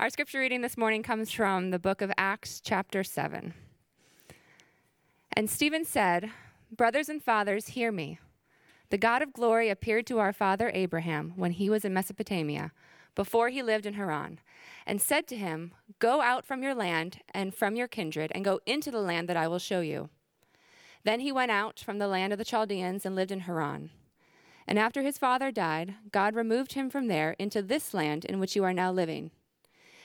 Our scripture reading this morning comes from the book of Acts, chapter 7. And Stephen said, Brothers and fathers, hear me. The God of glory appeared to our father Abraham when he was in Mesopotamia, before he lived in Haran, and said to him, Go out from your land and from your kindred, and go into the land that I will show you. Then he went out from the land of the Chaldeans and lived in Haran. And after his father died, God removed him from there into this land in which you are now living.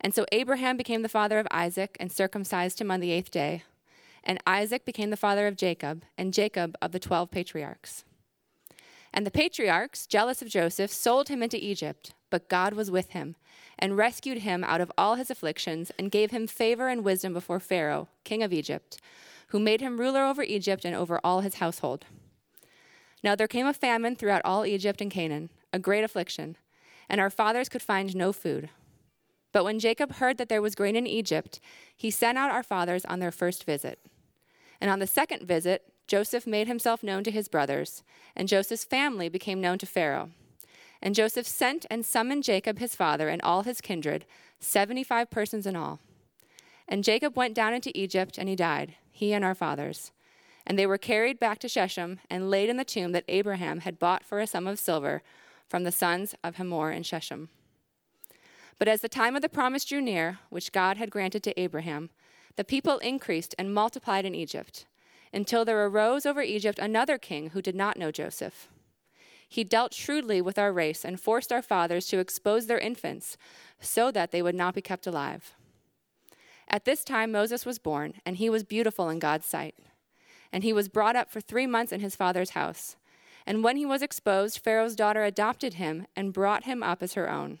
And so Abraham became the father of Isaac and circumcised him on the eighth day. And Isaac became the father of Jacob, and Jacob of the twelve patriarchs. And the patriarchs, jealous of Joseph, sold him into Egypt, but God was with him, and rescued him out of all his afflictions, and gave him favor and wisdom before Pharaoh, king of Egypt, who made him ruler over Egypt and over all his household. Now there came a famine throughout all Egypt and Canaan, a great affliction, and our fathers could find no food. But when Jacob heard that there was grain in Egypt, he sent out our fathers on their first visit. And on the second visit, Joseph made himself known to his brothers, and Joseph's family became known to Pharaoh. And Joseph sent and summoned Jacob his father and all his kindred, seventy five persons in all. And Jacob went down into Egypt, and he died, he and our fathers. And they were carried back to Shechem and laid in the tomb that Abraham had bought for a sum of silver from the sons of Hamor in Shechem. But as the time of the promise drew near, which God had granted to Abraham, the people increased and multiplied in Egypt, until there arose over Egypt another king who did not know Joseph. He dealt shrewdly with our race and forced our fathers to expose their infants so that they would not be kept alive. At this time, Moses was born, and he was beautiful in God's sight. And he was brought up for three months in his father's house. And when he was exposed, Pharaoh's daughter adopted him and brought him up as her own.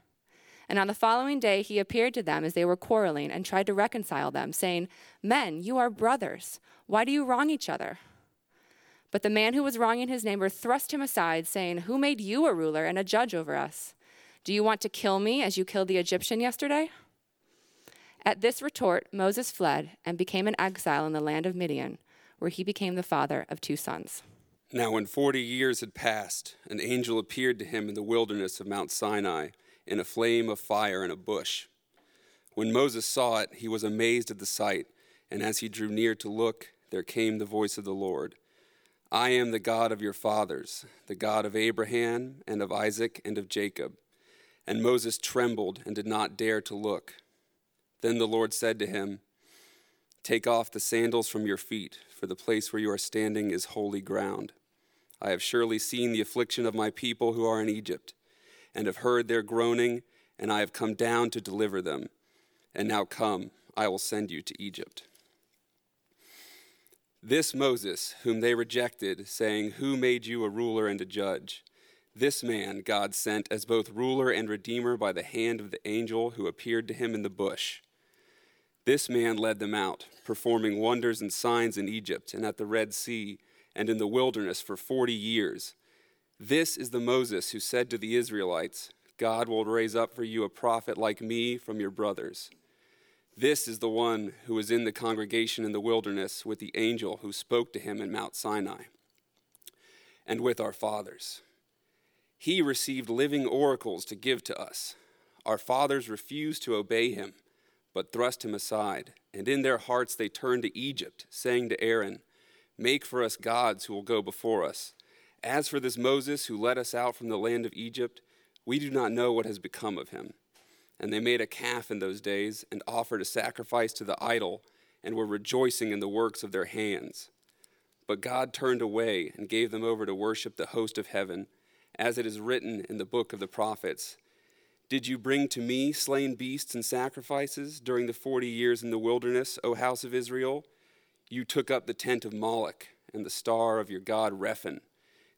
And on the following day, he appeared to them as they were quarreling and tried to reconcile them, saying, Men, you are brothers. Why do you wrong each other? But the man who was wronging his neighbor thrust him aside, saying, Who made you a ruler and a judge over us? Do you want to kill me as you killed the Egyptian yesterday? At this retort, Moses fled and became an exile in the land of Midian, where he became the father of two sons. Now, when forty years had passed, an angel appeared to him in the wilderness of Mount Sinai in a flame of fire in a bush. When Moses saw it, he was amazed at the sight, and as he drew near to look, there came the voice of the Lord I am the God of your fathers, the God of Abraham and of Isaac and of Jacob. And Moses trembled and did not dare to look. Then the Lord said to him, Take off the sandals from your feet, for the place where you are standing is holy ground. I have surely seen the affliction of my people who are in Egypt and have heard their groaning, and I have come down to deliver them. And now come, I will send you to Egypt. This Moses, whom they rejected, saying, Who made you a ruler and a judge? This man God sent as both ruler and redeemer by the hand of the angel who appeared to him in the bush. This man led them out, performing wonders and signs in Egypt and at the Red Sea and in the wilderness for forty years. This is the Moses who said to the Israelites, God will raise up for you a prophet like me from your brothers. This is the one who was in the congregation in the wilderness with the angel who spoke to him in Mount Sinai and with our fathers. He received living oracles to give to us. Our fathers refused to obey him, but thrust him aside, and in their hearts they turned to Egypt, saying to Aaron, Make for us gods who will go before us. As for this Moses who led us out from the land of Egypt, we do not know what has become of him. And they made a calf in those days and offered a sacrifice to the idol and were rejoicing in the works of their hands. But God turned away and gave them over to worship the host of heaven, as it is written in the book of the prophets. Did you bring to me slain beasts and sacrifices during the forty years in the wilderness, O house of Israel? You took up the tent of Moloch and the star of your god Rephan,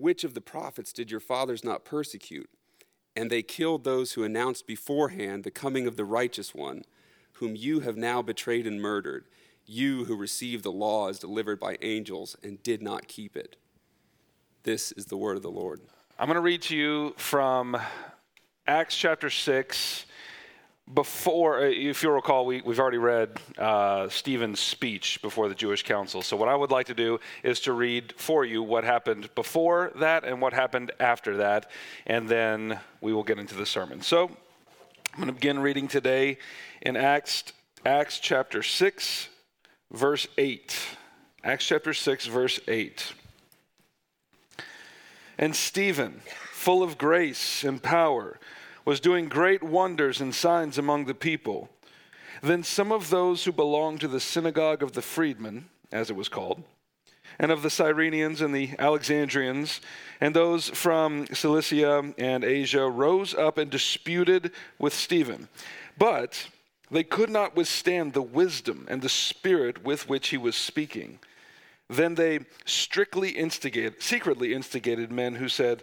Which of the prophets did your fathers not persecute? And they killed those who announced beforehand the coming of the righteous one, whom you have now betrayed and murdered, you who received the law as delivered by angels and did not keep it. This is the word of the Lord. I'm going to read to you from Acts chapter 6 before, uh, if you'll recall, we, we've already read uh, Stephen's speech before the Jewish council. So, what I would like to do is to read for you what happened before that and what happened after that, and then we will get into the sermon. So, I'm going to begin reading today in Acts, Acts chapter 6, verse 8. Acts chapter 6, verse 8. And Stephen, full of grace and power, was doing great wonders and signs among the people. Then some of those who belonged to the synagogue of the freedmen, as it was called, and of the Cyrenians and the Alexandrians, and those from Cilicia and Asia rose up and disputed with Stephen. But they could not withstand the wisdom and the spirit with which he was speaking. Then they strictly instigated, secretly instigated men who said,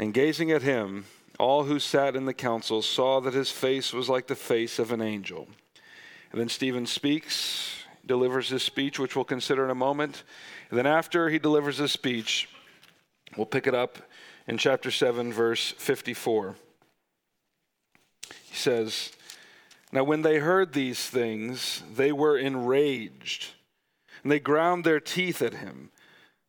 and gazing at him, all who sat in the council saw that his face was like the face of an angel. And then Stephen speaks, delivers his speech, which we'll consider in a moment. And then after he delivers his speech, we'll pick it up in chapter 7, verse 54. He says, Now when they heard these things, they were enraged, and they ground their teeth at him.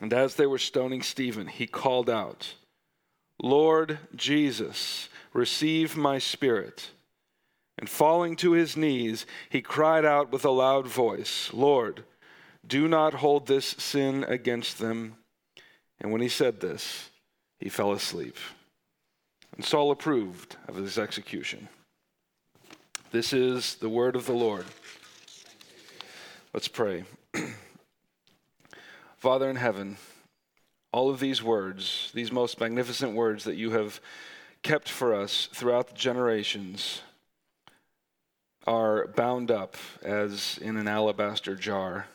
And as they were stoning Stephen, he called out, Lord Jesus, receive my spirit. And falling to his knees, he cried out with a loud voice, Lord, do not hold this sin against them. And when he said this, he fell asleep. And Saul approved of his execution. This is the word of the Lord. Let's pray. Father in heaven, all of these words, these most magnificent words that you have kept for us throughout the generations, are bound up as in an alabaster jar.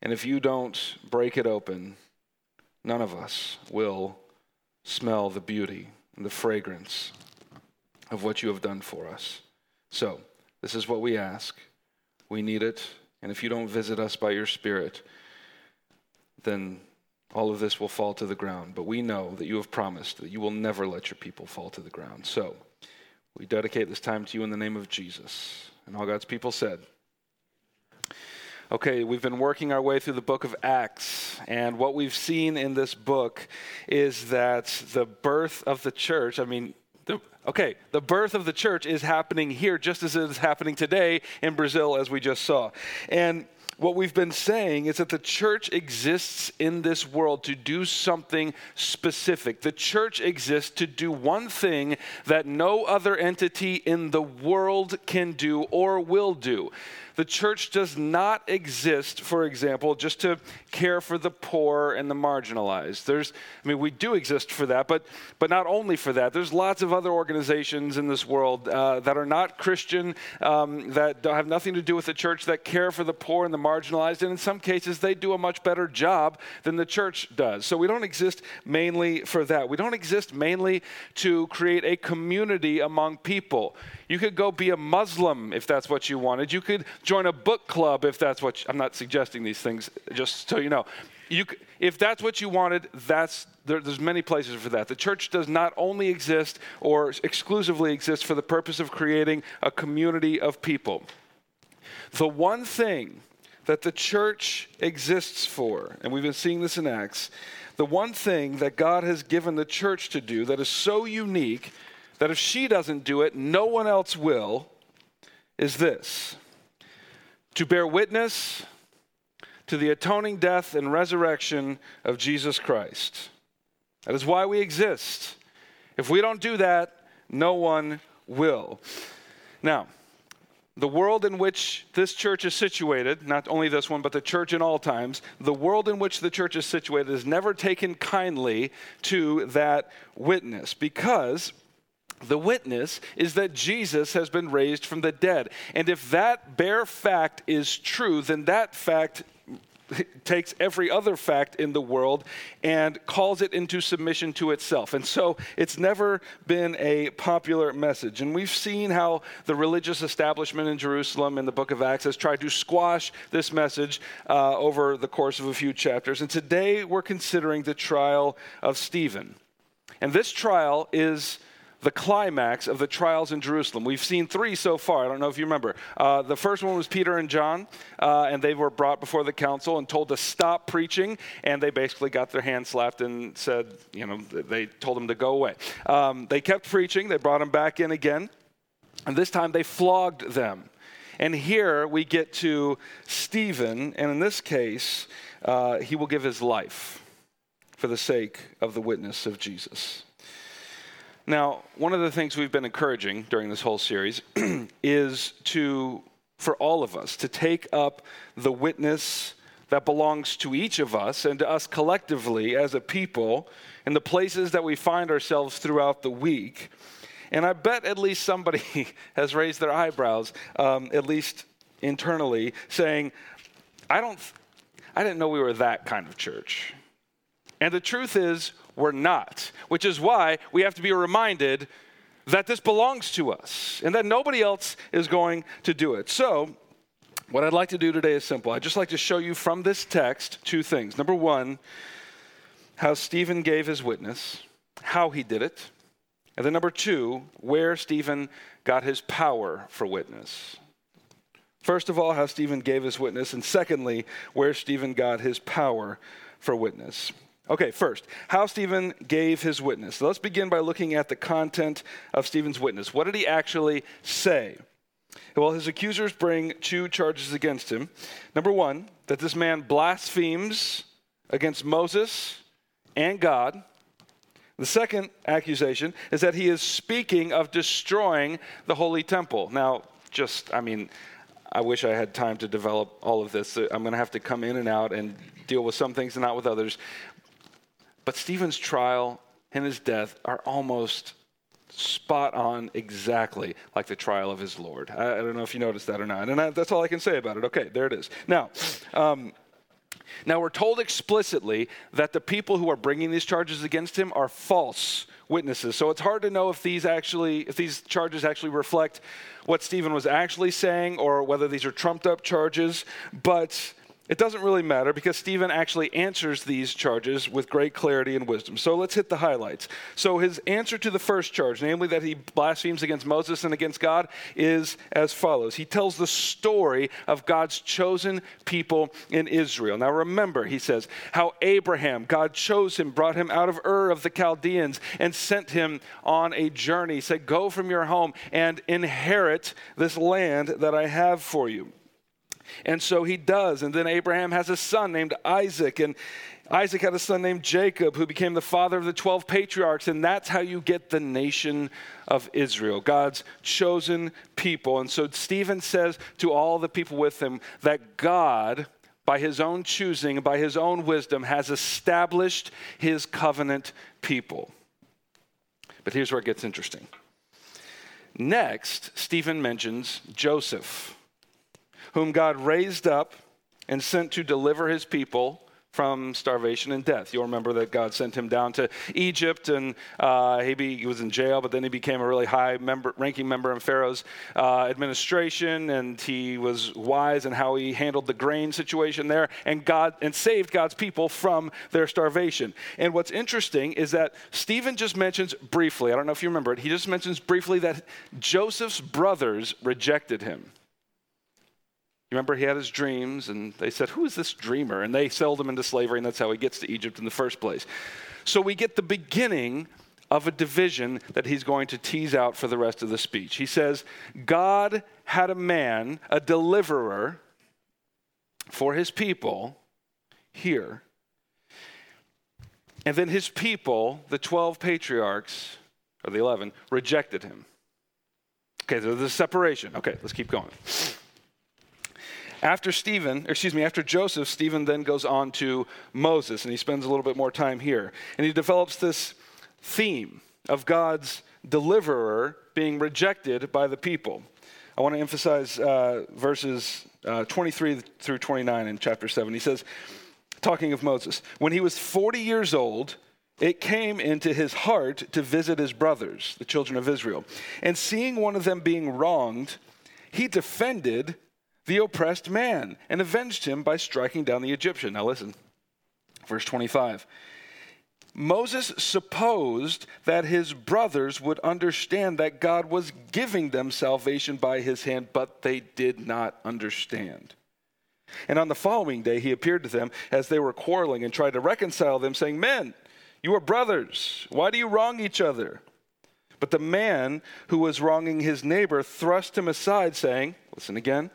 And if you don't break it open, none of us will smell the beauty and the fragrance of what you have done for us. So, this is what we ask. We need it. And if you don't visit us by your Spirit, then all of this will fall to the ground. But we know that you have promised that you will never let your people fall to the ground. So we dedicate this time to you in the name of Jesus. And all God's people said, Okay, we've been working our way through the book of Acts, and what we've seen in this book is that the birth of the church, I mean, the, okay, the birth of the church is happening here just as it is happening today in Brazil, as we just saw. And what we've been saying is that the church exists in this world to do something specific. The church exists to do one thing that no other entity in the world can do or will do. The church does not exist, for example, just to care for the poor and the marginalized. There's, I mean, we do exist for that, but, but not only for that. There's lots of other organizations in this world uh, that are not Christian, um, that have nothing to do with the church, that care for the poor and the marginalized. And in some cases, they do a much better job than the church does. So we don't exist mainly for that. We don't exist mainly to create a community among people. You could go be a Muslim if that's what you wanted. You could join a book club if that's what you, I'm not suggesting these things just so you know. You, if that's what you wanted, that's there, there's many places for that. The church does not only exist or exclusively exist for the purpose of creating a community of people. The one thing that the church exists for, and we've been seeing this in Acts, the one thing that God has given the church to do that is so unique that if she doesn't do it, no one else will, is this to bear witness to the atoning death and resurrection of Jesus Christ. That is why we exist. If we don't do that, no one will. Now, the world in which this church is situated, not only this one, but the church in all times, the world in which the church is situated has never taken kindly to that witness because the witness is that Jesus has been raised from the dead. And if that bare fact is true, then that fact takes every other fact in the world and calls it into submission to itself. And so it's never been a popular message. And we've seen how the religious establishment in Jerusalem in the book of Acts has tried to squash this message uh, over the course of a few chapters. And today we're considering the trial of Stephen. And this trial is the climax of the trials in Jerusalem. We've seen three so far. I don't know if you remember. Uh, the first one was Peter and John, uh, and they were brought before the council and told to stop preaching, and they basically got their hands slapped and said, you know, they told them to go away. Um, they kept preaching, they brought them back in again, and this time they flogged them. And here we get to Stephen, and in this case, uh, he will give his life for the sake of the witness of Jesus. Now, one of the things we've been encouraging during this whole series is to, for all of us, to take up the witness that belongs to each of us and to us collectively as a people in the places that we find ourselves throughout the week. And I bet at least somebody has raised their eyebrows, um, at least internally, saying, I don't, I didn't know we were that kind of church. And the truth is, we're not, which is why we have to be reminded that this belongs to us and that nobody else is going to do it. So, what I'd like to do today is simple. I'd just like to show you from this text two things. Number one, how Stephen gave his witness, how he did it. And then number two, where Stephen got his power for witness. First of all, how Stephen gave his witness. And secondly, where Stephen got his power for witness. Okay, first, how Stephen gave his witness. So let's begin by looking at the content of Stephen's witness. What did he actually say? Well, his accusers bring two charges against him. Number one, that this man blasphemes against Moses and God. The second accusation is that he is speaking of destroying the holy temple. Now, just, I mean, I wish I had time to develop all of this. I'm going to have to come in and out and deal with some things and not with others. But Stephen's trial and his death are almost spot on exactly like the trial of his Lord. I, I don't know if you noticed that or not. And I, that's all I can say about it. Okay, there it is. Now, um, now we're told explicitly that the people who are bringing these charges against him are false witnesses. So it's hard to know if these actually, if these charges actually reflect what Stephen was actually saying or whether these are trumped up charges. But It doesn't really matter because Stephen actually answers these charges with great clarity and wisdom. So let's hit the highlights. So his answer to the first charge, namely that he blasphemes against Moses and against God, is as follows. He tells the story of God's chosen people in Israel. Now remember, he says, how Abraham, God chose him, brought him out of Ur of the Chaldeans, and sent him on a journey. He said, Go from your home and inherit this land that I have for you. And so he does. And then Abraham has a son named Isaac. And Isaac had a son named Jacob, who became the father of the 12 patriarchs. And that's how you get the nation of Israel, God's chosen people. And so Stephen says to all the people with him that God, by his own choosing, by his own wisdom, has established his covenant people. But here's where it gets interesting. Next, Stephen mentions Joseph whom God raised up and sent to deliver his people from starvation and death. You'll remember that God sent him down to Egypt, and uh, he, be, he, was in jail, but then he became a really high member, ranking member in Pharaoh's uh, administration, and he was wise in how he handled the grain situation there, and God and saved God's people from their starvation. And what's interesting is that Stephen just mentions briefly. I don't know if you remember it. He just mentions briefly that Joseph's brothers rejected him. You remember he had his dreams, and they said, Who is this dreamer? And they sold him into slavery, and that's how he gets to Egypt in the first place. So we get the beginning of a division that he's going to tease out for the rest of the speech. He says, God had a man, a deliverer for his people here. And then his people, the 12 patriarchs, or the 11, rejected him. Okay, so there's a separation. Okay, let's keep going. After Stephen, excuse me, after Joseph, Stephen then goes on to Moses, and he spends a little bit more time here. And he develops this theme of God's deliverer being rejected by the people. I want to emphasize uh, verses uh, 23 through 29 in chapter 7. He says, talking of Moses, when he was 40 years old, it came into his heart to visit his brothers, the children of Israel. And seeing one of them being wronged, he defended the oppressed man and avenged him by striking down the Egyptian. Now listen, verse 25. Moses supposed that his brothers would understand that God was giving them salvation by his hand, but they did not understand. And on the following day, he appeared to them as they were quarreling and tried to reconcile them, saying, Men, you are brothers. Why do you wrong each other? But the man who was wronging his neighbor thrust him aside, saying, Listen again.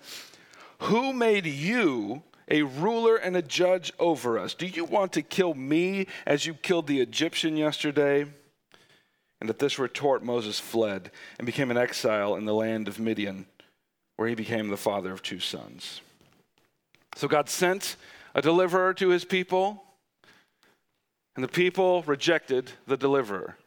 Who made you a ruler and a judge over us? Do you want to kill me as you killed the Egyptian yesterday? And at this retort, Moses fled and became an exile in the land of Midian, where he became the father of two sons. So God sent a deliverer to his people, and the people rejected the deliverer.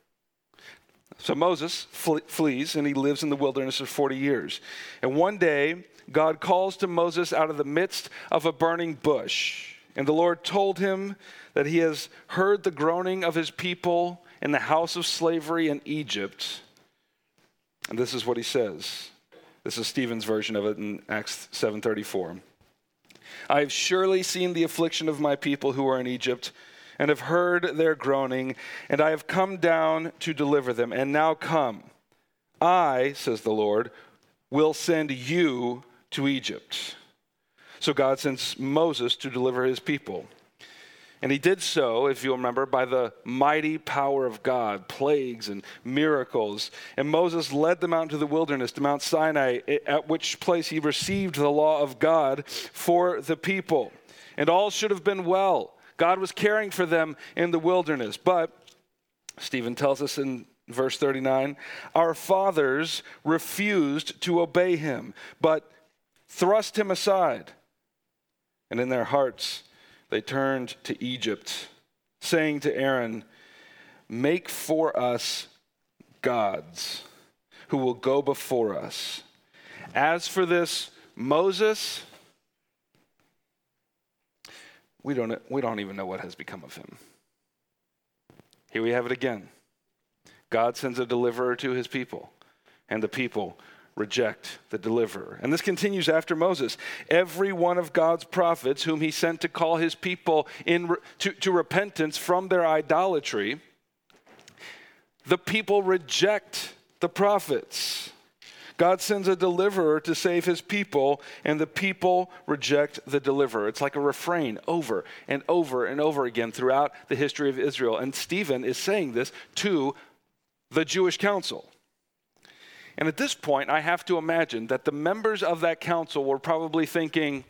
So Moses flees and he lives in the wilderness for 40 years. And one day, God calls to Moses out of the midst of a burning bush. And the Lord told him that he has heard the groaning of his people in the house of slavery in Egypt. And this is what he says. This is Stephen's version of it in Acts 7:34. I have surely seen the affliction of my people who are in Egypt and have heard their groaning, and I have come down to deliver them. And now come, I, says the Lord, will send you to Egypt. So God sends Moses to deliver his people. And he did so, if you remember, by the mighty power of God, plagues and miracles. And Moses led them out into the wilderness to Mount Sinai, at which place he received the law of God for the people. And all should have been well. God was caring for them in the wilderness. But, Stephen tells us in verse 39, our fathers refused to obey him. But thrust him aside. And in their hearts, they turned to Egypt, saying to Aaron, Make for us gods who will go before us. As for this Moses, we don't, we don't even know what has become of him. Here we have it again. God sends a deliverer to his people, and the people reject the deliverer. And this continues after Moses. Every one of God's prophets, whom he sent to call his people in, to, to repentance from their idolatry, the people reject the prophets. God sends a deliverer to save his people, and the people reject the deliverer. It's like a refrain over and over and over again throughout the history of Israel. And Stephen is saying this to the Jewish council. And at this point, I have to imagine that the members of that council were probably thinking,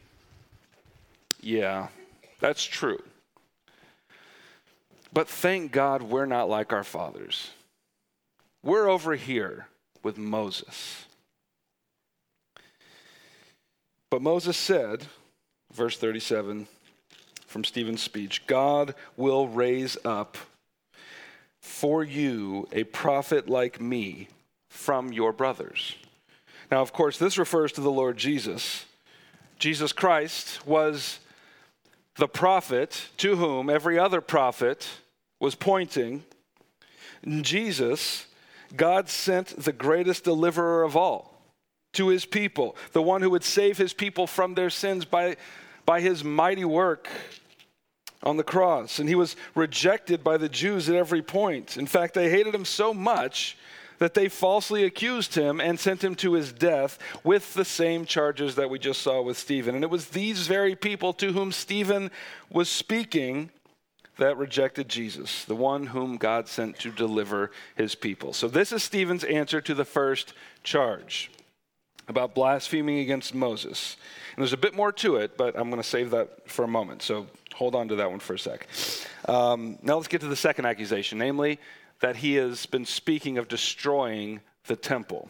yeah, that's true. But thank God we're not like our fathers. We're over here with Moses. But Moses said, verse 37 from Stephen's speech God will raise up for you a prophet like me from your brothers. Now, of course, this refers to the Lord Jesus. Jesus Christ was the prophet to whom every other prophet was pointing. Jesus, God sent the greatest deliverer of all to his people, the one who would save his people from their sins by, by his mighty work on the cross. And he was rejected by the Jews at every point. In fact, they hated him so much that they falsely accused him and sent him to his death with the same charges that we just saw with Stephen. And it was these very people to whom Stephen was speaking that rejected Jesus, the one whom God sent to deliver his people. So, this is Stephen's answer to the first charge about blaspheming against Moses. And there's a bit more to it, but I'm going to save that for a moment. So hold on to that one for a sec. Um, now let's get to the second accusation, namely that he has been speaking of destroying the temple.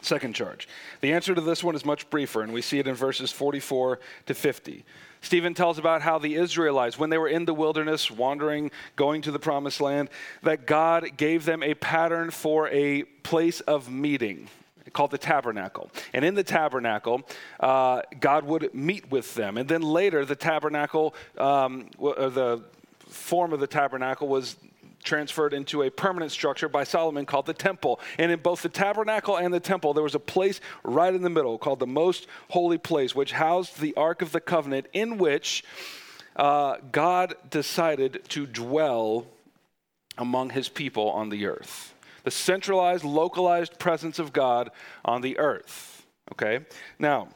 Second charge. The answer to this one is much briefer, and we see it in verses 44 to 50. Stephen tells about how the Israelites, when they were in the wilderness, wandering, going to the promised land, that God gave them a pattern for a place of meeting called the tabernacle. And in the tabernacle, uh, God would meet with them. And then later, the tabernacle, um, the form of the tabernacle was transferred into a permanent structure by Solomon called the temple. And in both the tabernacle and the temple, there was a place right in the middle called the most holy place, which housed the Ark of the Covenant, in which uh, God decided to dwell among his people on the earth the centralized, localized presence of God on the earth. Okay? Now,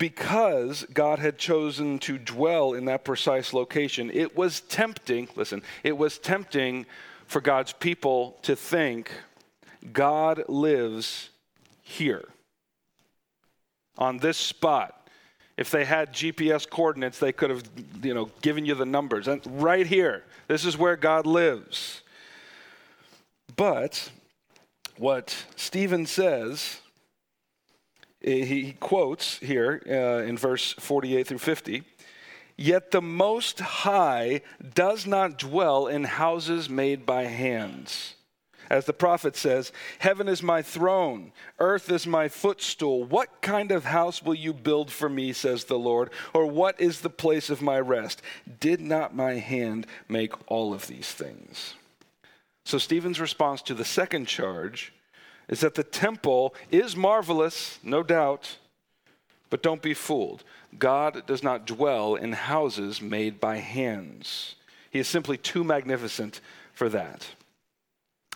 because God had chosen to dwell in that precise location, it was tempting, listen, it was tempting for God's people to think God lives here, on this spot. If they had GPS coordinates, they could have, you know, given you the numbers. And right here, this is where God lives. But what Stephen says, he quotes here uh, in verse 48 through 50 Yet the Most High does not dwell in houses made by hands. As the prophet says, Heaven is my throne, earth is my footstool. What kind of house will you build for me, says the Lord? Or what is the place of my rest? Did not my hand make all of these things? So, Stephen's response to the second charge is that the temple is marvelous, no doubt, but don't be fooled. God does not dwell in houses made by hands, He is simply too magnificent for that.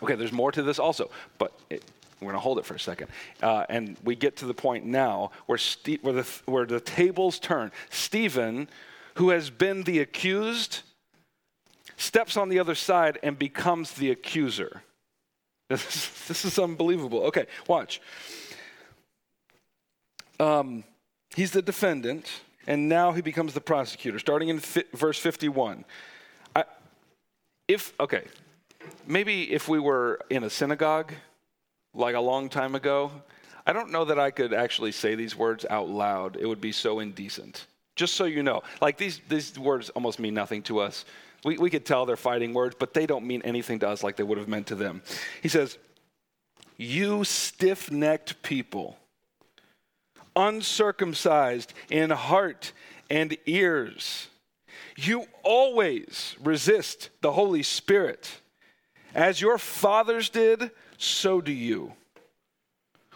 Okay, there's more to this also, but it, we're going to hold it for a second. Uh, and we get to the point now where, where, the, where the tables turn. Stephen, who has been the accused, steps on the other side and becomes the accuser. This is, unbelievable. Okay, watch. Um, he's the defendant, and now he becomes the prosecutor, starting in fi- verse 51. I, if, okay, maybe if we were in a synagogue like a long time ago, I don't know that I could actually say these words out loud. It would be so indecent. Just so you know, like these, these words almost mean nothing to us. We, we could tell they're fighting words, but they don't mean anything to us like they would have meant to them. He says, You stiff necked people, uncircumcised in heart and ears, you always resist the Holy Spirit, as your fathers did so do you.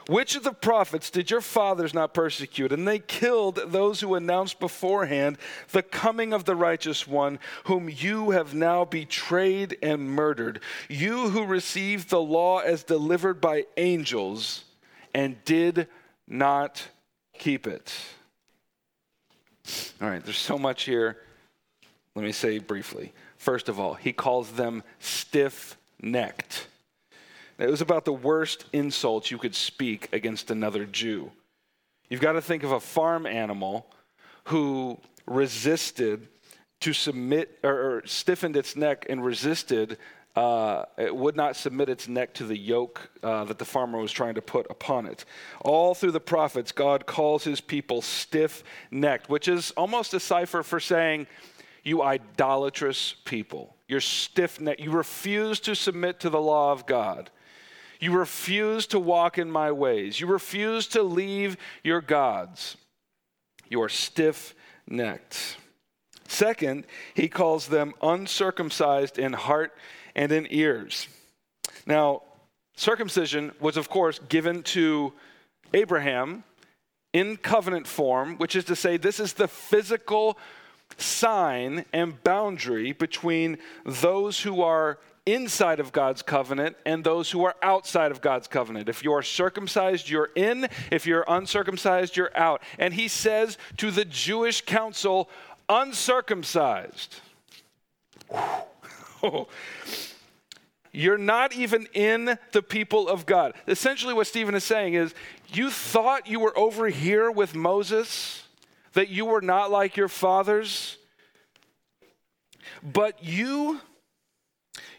Which of the prophets did your fathers not persecute? And they killed those who announced beforehand the coming of the righteous one, whom you have now betrayed and murdered. You who received the law as delivered by angels and did not keep it. All right, there's so much here. Let me say briefly. First of all, he calls them stiff necked. It was about the worst insult you could speak against another Jew. You've got to think of a farm animal who resisted to submit or, or stiffened its neck and resisted, uh, it would not submit its neck to the yoke uh, that the farmer was trying to put upon it. All through the prophets, God calls his people stiff necked, which is almost a cipher for saying, You idolatrous people. You're stiff necked. You refuse to submit to the law of God. You refuse to walk in my ways. You refuse to leave your gods. You are stiff necked. Second, he calls them uncircumcised in heart and in ears. Now, circumcision was, of course, given to Abraham in covenant form, which is to say, this is the physical sign and boundary between those who are inside of God's covenant and those who are outside of God's covenant. If you are circumcised, you're in. If you're uncircumcised, you're out. And he says to the Jewish council, uncircumcised. You're not even in the people of God. Essentially, what Stephen is saying is you thought you were over here with Moses, that you were not like your fathers, but you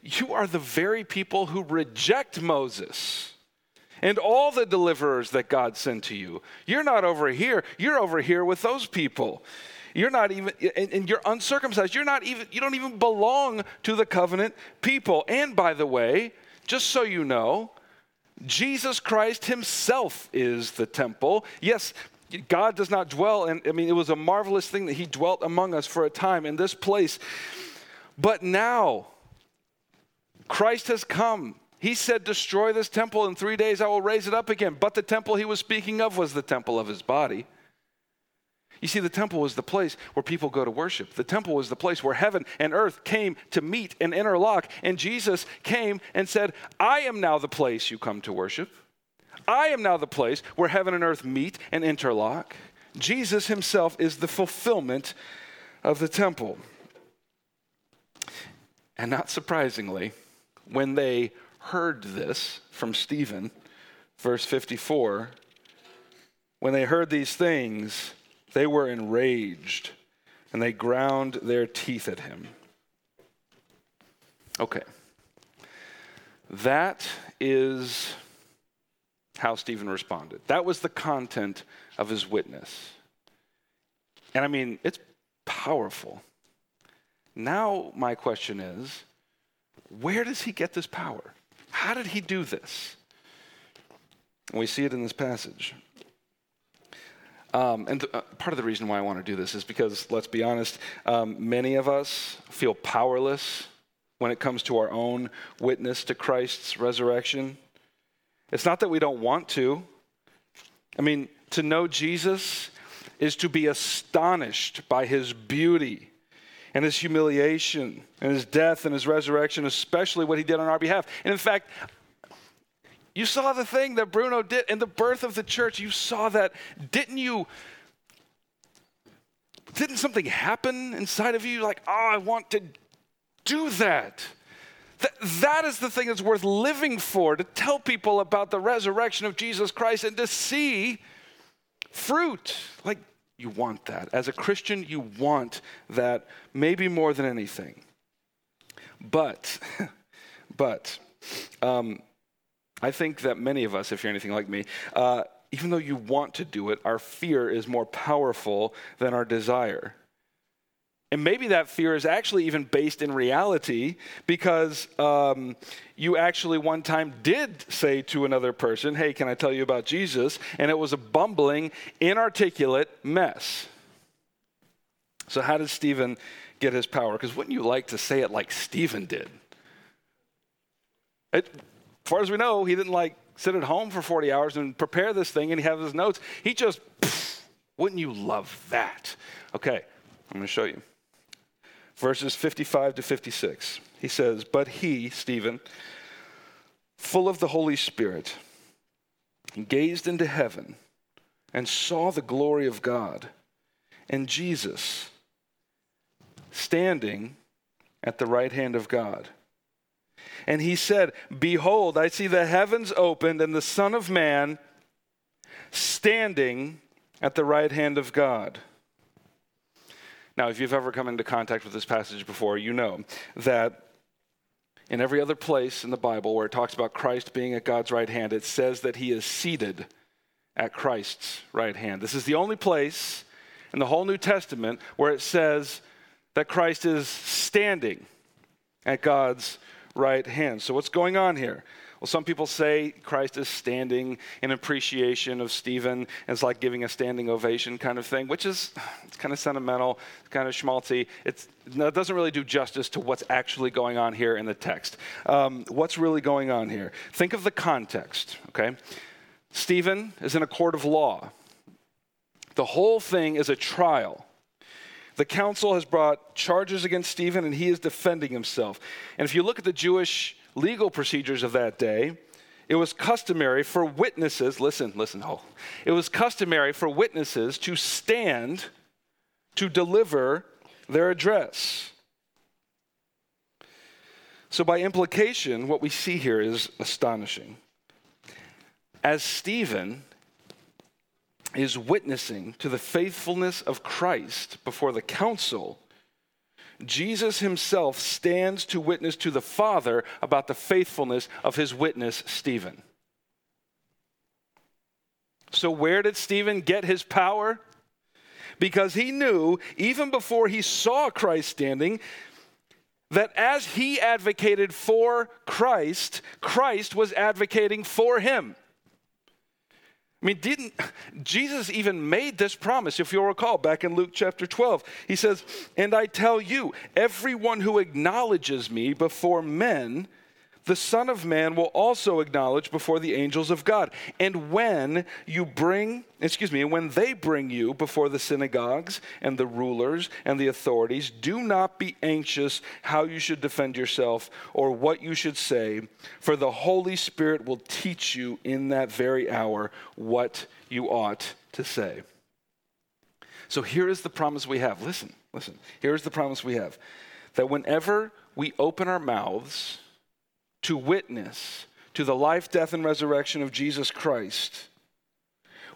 you are the very people who reject Moses and all the deliverers that God sent to you. You're not over here, you're over here with those people. You're not even, and, you're uncircumcised. You're not even, you don't even belong to the covenant people. And by the way, just so you know, Jesus Christ himself is the temple. Yes, God does not dwell, and I mean, it was a marvelous thing that he dwelt among us for a time in this place. But now, Christ has come. He said, Destroy this temple in three days, I will raise it up again. But the temple he was speaking of was the temple of his body. You see, the temple was the place where people go to worship. The temple was the place where heaven and earth came to meet and interlock. And Jesus came and said, I am now the place you come to worship. I am now the place where heaven and earth meet and interlock. Jesus himself is the fulfillment of the temple. And not surprisingly, when they heard this from Stephen, verse 54, when they heard these things, they were enraged and they ground their teeth at him. Okay. That is how Stephen responded. That was the content of his witness. And I mean, it's powerful. Now, my question is where does he get this power? How did he do this? We see it in this passage. Um, and th- uh, part of the reason why I want to do this is because, let's be honest, um, many of us feel powerless when it comes to our own witness to Christ's resurrection. It's not that we don't want to. I mean, to know Jesus is to be astonished by his beauty and his humiliation and his death and his resurrection, especially what he did on our behalf. And in fact, you saw the thing that Bruno did in the birth of the church. You saw that. Didn't you? Didn't something happen inside of you? Like, oh, I want to do that. That, that is the thing that's worth living for to tell people about the resurrection of Jesus Christ and to see fruit. Like, you want that. As a Christian, you want that maybe more than anything. But, but, um, I think that many of us, if you're anything like me, uh, even though you want to do it, our fear is more powerful than our desire. And maybe that fear is actually even based in reality because um, you actually one time did say to another person, Hey, can I tell you about Jesus? And it was a bumbling, inarticulate mess. So, how did Stephen get his power? Because wouldn't you like to say it like Stephen did? It, as far as we know, he didn't like sit at home for 40 hours and prepare this thing and he has his notes. He just, pff, wouldn't you love that? Okay, I'm going to show you. Verses 55 to 56. He says, But he, Stephen, full of the Holy Spirit, gazed into heaven and saw the glory of God and Jesus standing at the right hand of God. And he said, Behold, I see the heavens opened and the Son of Man standing at the right hand of God. Now, if you've ever come into contact with this passage before, you know that in every other place in the Bible where it talks about Christ being at God's right hand, it says that he is seated at Christ's right hand. This is the only place in the whole New Testament where it says that Christ is standing at God's right hand. So, what's going on here? Well, some people say Christ is standing in appreciation of Stephen. It's like giving a standing ovation kind of thing, which is it's kind of sentimental, it's kind of schmaltzy. It's, it doesn't really do justice to what's actually going on here in the text. Um, what's really going on here? Think of the context, okay? Stephen is in a court of law. The whole thing is a trial. The council has brought charges against Stephen and he is defending himself. And if you look at the Jewish legal procedures of that day, it was customary for witnesses, listen, listen, oh, it was customary for witnesses to stand to deliver their address. So, by implication, what we see here is astonishing. As Stephen is witnessing to the faithfulness of Christ before the council, Jesus himself stands to witness to the Father about the faithfulness of his witness, Stephen. So, where did Stephen get his power? Because he knew, even before he saw Christ standing, that as he advocated for Christ, Christ was advocating for him. I mean, didn't Jesus even made this promise? If you'll recall, back in Luke chapter 12, he says, And I tell you, everyone who acknowledges me before men, the Son of Man will also acknowledge before the angels of God. And when you bring, excuse me, when they bring you before the synagogues and the rulers and the authorities, do not be anxious how you should defend yourself or what you should say, for the Holy Spirit will teach you in that very hour what you ought to say. So here is the promise we have. Listen, listen. Here is the promise we have that whenever we open our mouths, to witness to the life, death, and resurrection of Jesus Christ,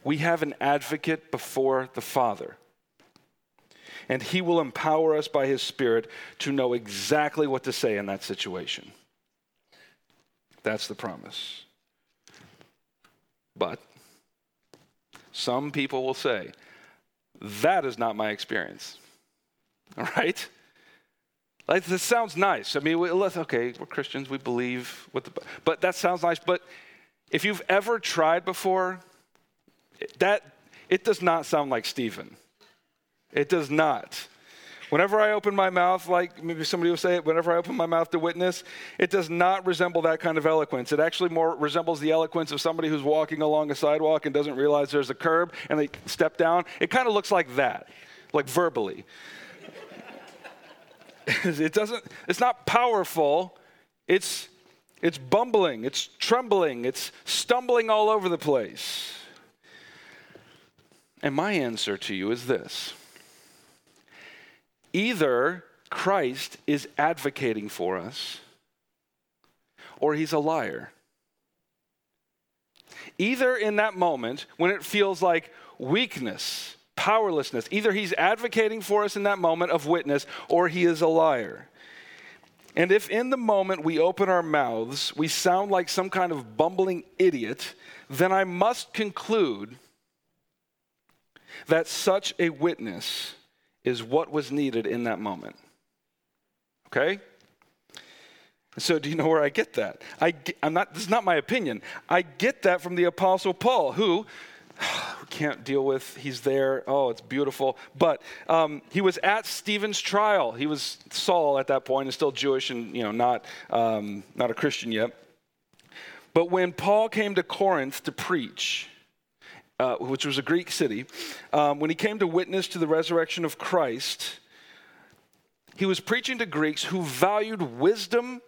we have an advocate before the Father. And he will empower us by his Spirit to know exactly what to say in that situation. That's the promise. But some people will say, that is not my experience. All right? Like, this sounds nice. I mean, we, okay, we're Christians, we believe what the, but that sounds nice. But if you've ever tried before, that it does not sound like Stephen. It does not. Whenever I open my mouth, like maybe somebody will say it, whenever I open my mouth to witness, it does not resemble that kind of eloquence. It actually more resembles the eloquence of somebody who's walking along a sidewalk and doesn't realize there's a curb and they step down. It kind of looks like that, like verbally. it doesn't, it's not powerful. It's, it's bumbling, it's trembling, it's stumbling all over the place. And my answer to you is this either Christ is advocating for us, or he's a liar. Either in that moment when it feels like weakness, powerlessness. Either he's advocating for us in that moment of witness or he is a liar. And if in the moment we open our mouths, we sound like some kind of bumbling idiot, then I must conclude that such a witness is what was needed in that moment. Okay? So, do you know where I get that? I, am not, this is not my opinion. I get that from the Apostle Paul, who we can't deal with. He's there. Oh, it's beautiful. But um, he was at Stephen's trial. He was Saul at that point, and still Jewish, and you know, not um, not a Christian yet. But when Paul came to Corinth to preach, uh, which was a Greek city, um, when he came to witness to the resurrection of Christ, he was preaching to Greeks who valued wisdom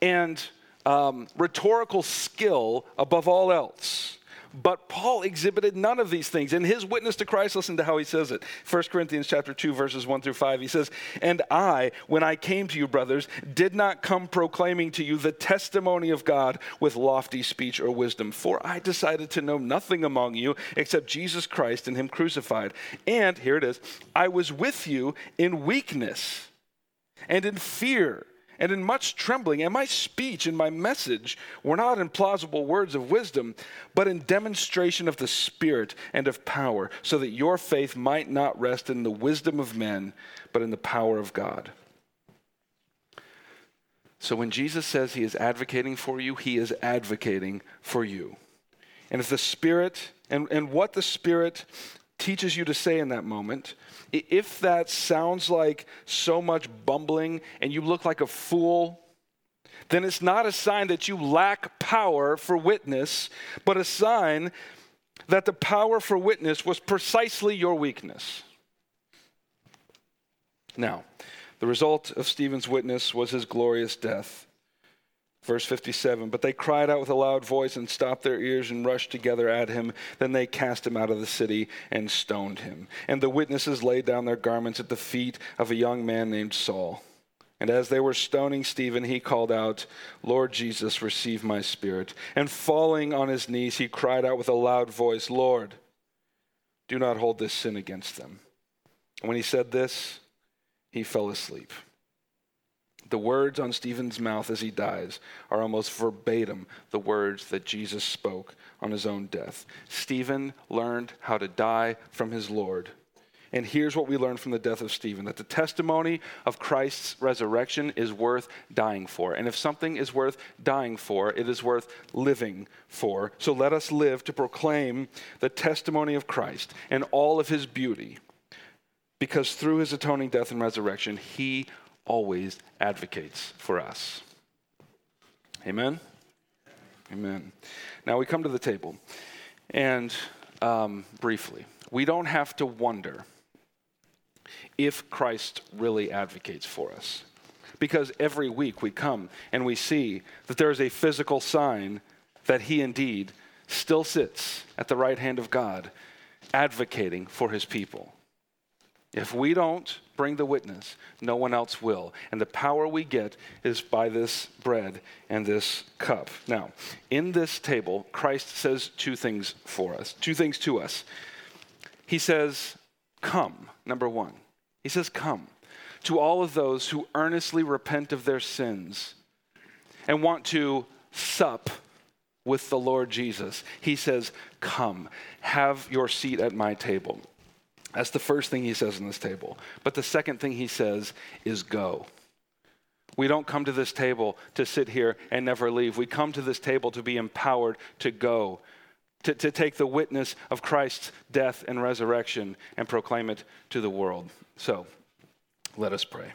and um, rhetorical skill above all else. But Paul exhibited none of these things. In his witness to Christ, listen to how he says it. 1 Corinthians chapter 2, verses 1 through 5. He says, And I, when I came to you, brothers, did not come proclaiming to you the testimony of God with lofty speech or wisdom, for I decided to know nothing among you except Jesus Christ and him crucified. And here it is, I was with you in weakness and in fear and in much trembling, and my speech and my message were not in plausible words of wisdom, but in demonstration of the Spirit and of power, so that your faith might not rest in the wisdom of men, but in the power of God. So when Jesus says he is advocating for you, he is advocating for you. And if the Spirit, and, and what the Spirit teaches you to say in that moment, if that sounds like so much bumbling and you look like a fool, then it's not a sign that you lack power for witness, but a sign that the power for witness was precisely your weakness. Now, the result of Stephen's witness was his glorious death. Verse 57 But they cried out with a loud voice and stopped their ears and rushed together at him. Then they cast him out of the city and stoned him. And the witnesses laid down their garments at the feet of a young man named Saul. And as they were stoning Stephen, he called out, Lord Jesus, receive my spirit. And falling on his knees, he cried out with a loud voice, Lord, do not hold this sin against them. And when he said this, he fell asleep. The words on Stephen's mouth as he dies are almost verbatim the words that Jesus spoke on his own death. Stephen learned how to die from his Lord. And here's what we learn from the death of Stephen that the testimony of Christ's resurrection is worth dying for. And if something is worth dying for, it is worth living for. So let us live to proclaim the testimony of Christ and all of his beauty. Because through his atoning death and resurrection, he always advocates for us. Amen? Amen. Now we come to the table, and um, briefly, we don't have to wonder if Christ really advocates for us. Because every week we come and we see that there is a physical sign that he indeed still sits at the right hand of God, advocating for his people. If we don't bring the witness, no one else will. And the power we get is by this bread and this cup. Now, in this table, Christ says two things for us, two things to us. He says, Come, number one. He says, Come to all of those who earnestly repent of their sins and want to sup with the Lord Jesus. He says, Come, have your seat at my table. That's the first thing he says on this table. But the second thing he says is go. We don't come to this table to sit here and never leave. We come to this table to be empowered to go, to, to take the witness of Christ's death and resurrection and proclaim it to the world. So let us pray.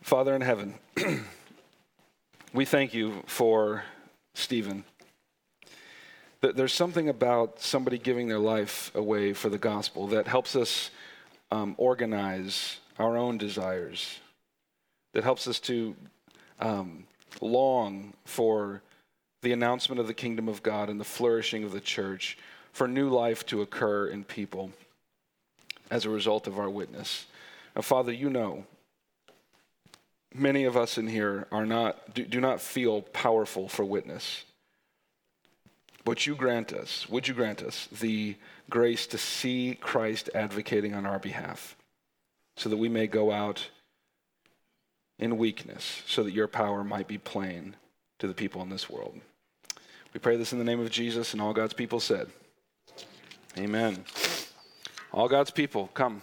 Father in heaven, we thank you for Stephen. There's something about somebody giving their life away for the gospel that helps us um, organize our own desires, that helps us to um, long for the announcement of the kingdom of God and the flourishing of the church, for new life to occur in people as a result of our witness. Now, Father, you know, many of us in here are not, do, do not feel powerful for witness. But you grant us, would you grant us the grace to see Christ advocating on our behalf so that we may go out in weakness so that your power might be plain to the people in this world. We pray this in the name of Jesus and all God's people said. Amen. All God's people, come.